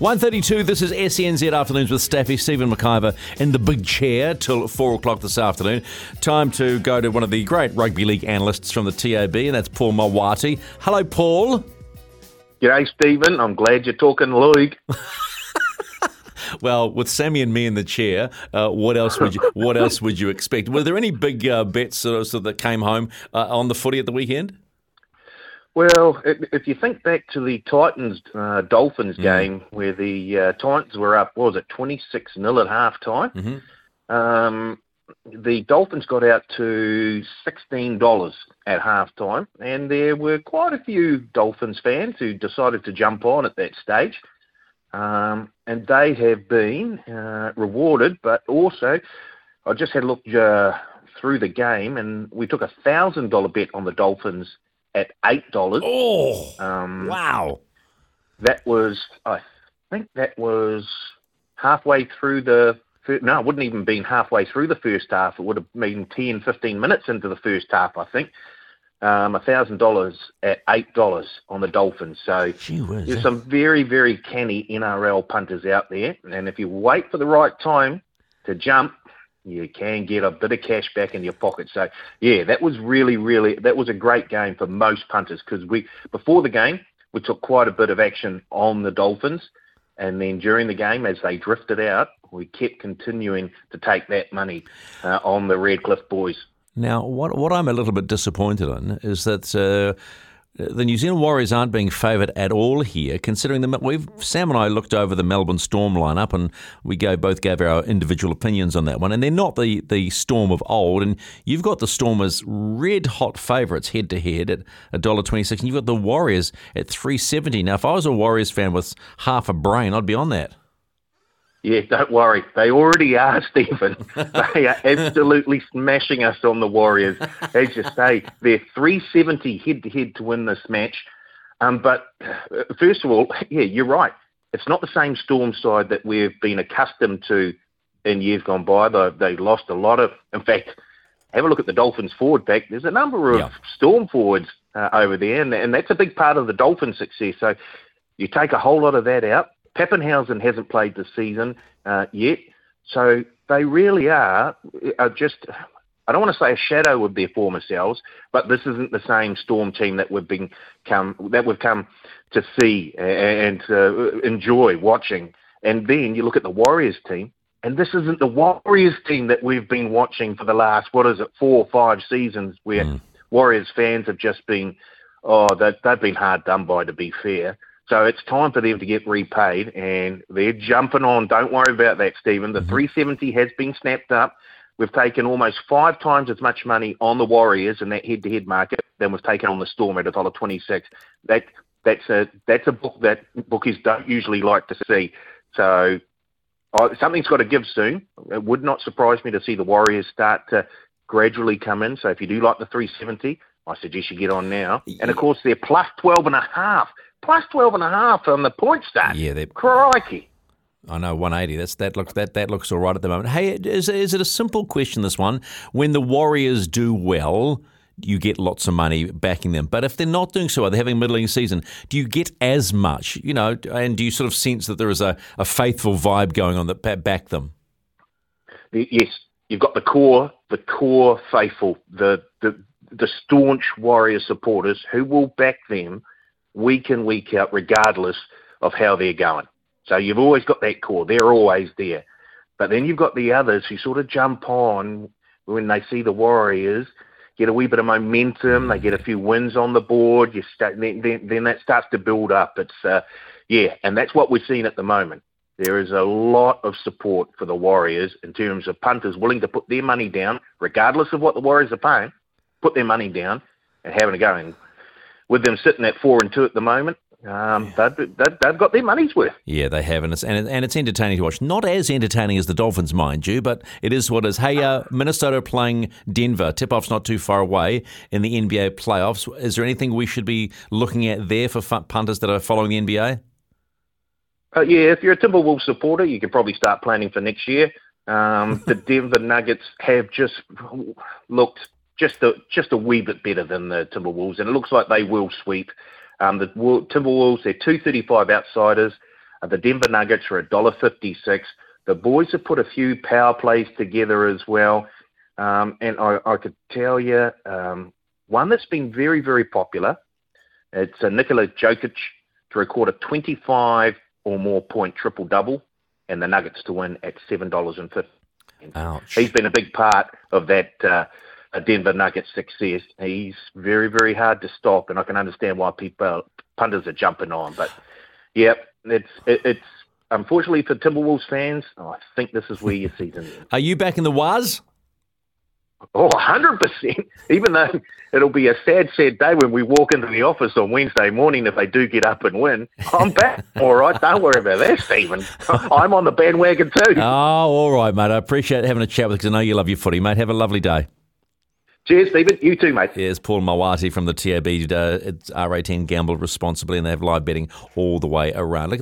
132, this is SENZ Afternoons with Staffy, Stephen McIver in the big chair till 4 o'clock this afternoon. Time to go to one of the great rugby league analysts from the TAB, and that's Paul Maoate. Hello, Paul. G'day, Stephen. I'm glad you're talking league. well, with Sammy and me in the chair, uh, what else would you what else would you expect? Were there any big uh, bets sort of, that came home uh, on the footy at the weekend? Well, if you think back to the Titans uh, Dolphins mm. game where the uh, Titans were up, what was it, 26 0 at half time? Mm-hmm. Um, the Dolphins got out to $16 at half time, and there were quite a few Dolphins fans who decided to jump on at that stage. Um, and they have been uh, rewarded, but also, I just had a look uh, through the game, and we took a $1,000 bet on the Dolphins at eight dollars. Oh, um, wow! That was, I think, that was halfway through the. No, it wouldn't even been halfway through the first half. It would have been 10, 15 minutes into the first half, I think. Um, thousand dollars at eight dollars on the Dolphins. So there's some very, very canny NRL punters out there, and if you wait for the right time to jump, you can get a bit of cash back in your pocket. So yeah, that was really, really that was a great game for most punters because we before the game we took quite a bit of action on the Dolphins, and then during the game as they drifted out, we kept continuing to take that money uh, on the Redcliffe boys. Now, what what I'm a little bit disappointed in is that. Uh, the New Zealand Warriors aren't being favoured at all here, considering that we've Sam and I looked over the Melbourne Storm lineup, and we both gave our individual opinions on that one. And they're not the the Storm of old. And you've got the Storm as red hot favourites head to head at a dollar twenty six, and you've got the Warriors at three seventy. Now, if I was a Warriors fan with half a brain, I'd be on that. Yeah, don't worry. They already are, Stephen. they are absolutely smashing us on the Warriors. As you say, they're 370 head to head to win this match. Um, but uh, first of all, yeah, you're right. It's not the same Storm side that we've been accustomed to in years gone by. They, they lost a lot of. In fact, have a look at the Dolphins forward pack. There's a number of yeah. Storm forwards uh, over there, and, and that's a big part of the Dolphins' success. So you take a whole lot of that out Papenhuyzen hasn't played this season uh, yet, so they really are, are just. I don't want to say a shadow of their former selves, but this isn't the same Storm team that we've been come that we've come to see and uh, enjoy watching. And then you look at the Warriors team, and this isn't the Warriors team that we've been watching for the last what is it four or five seasons, where mm. Warriors fans have just been oh they, they've been hard done by to be fair. So it's time for them to get repaid, and they're jumping on. Don't worry about that, Stephen. The mm-hmm. 370 has been snapped up. We've taken almost five times as much money on the Warriors in that head-to-head market than we've taken on the Storm at a dollar twenty-six. That that's a that's a book that bookies don't usually like to see. So uh, something's got to give soon. It would not surprise me to see the Warriors start to gradually come in. So if you do like the 370, I suggest you get on now. And of course, they're plus 12 and a half plus 12 and a half on the point stat. Yeah, they're... Crikey. I know 180. That's that looks that that looks all right at the moment. Hey, is is it a simple question? This one, when the Warriors do well, you get lots of money backing them. But if they're not doing so well, they're having a middling season. Do you get as much? You know, and do you sort of sense that there is a, a faithful vibe going on that back them? Yes, you've got the core, the core faithful, the the the staunch Warrior supporters who will back them week in, week out, regardless of how they're going. So you've always got that core. They're always there. But then you've got the others who sort of jump on when they see the Warriors, get a wee bit of momentum, they get a few wins on the board, you start, then, then, then that starts to build up. It's, uh, yeah, and that's what we're seeing at the moment. There is a lot of support for the Warriors in terms of punters willing to put their money down, regardless of what the Warriors are paying, put their money down and having a go. And with them sitting at four and two at the moment, um, yeah. they've, they've, got their money's worth. Yeah, they have, and it's, and, and it's entertaining to watch. Not as entertaining as the Dolphins, mind you, but it is what it is. Hey, uh, Minnesota playing Denver. Tip off's not too far away in the NBA playoffs. Is there anything we should be looking at there for punters that are following the NBA? Uh, yeah, if you're a Timberwolves supporter, you can probably start planning for next year. Um, the Denver Nuggets have just looked just a just a wee bit better than the Timberwolves, and it looks like they will sweep. Um, the Timberwolves, they're 235 outsiders. Uh, the Denver Nuggets are $1.56. The boys have put a few power plays together as well. Um, and I, I, could tell you um, one that's been very, very popular. It's a Nikola Jokic to record a 25 or more point triple double, and the Nuggets to win at $7.50. Ouch. He's been a big part of that uh, Denver Nuggets success. He's very, very hard to stop, and I can understand why people punters are jumping on. But yeah, it's it, it's unfortunately for Timberwolves fans. Oh, I think this is where your season ends. Are you back in the Wahs? Oh, 100%. Even though it'll be a sad, sad day when we walk into the office on Wednesday morning if they do get up and win. I'm back. all right. Don't worry about that, Stephen. I'm on the bandwagon too. Oh, all right, mate. I appreciate having a chat with you because I know you love your footy, mate. Have a lovely day. Cheers, Stephen. You too, mate. Here's Paul Maoate from the TAB. Uh, it's R18 Gamble responsibly, and they have live betting all the way around. Look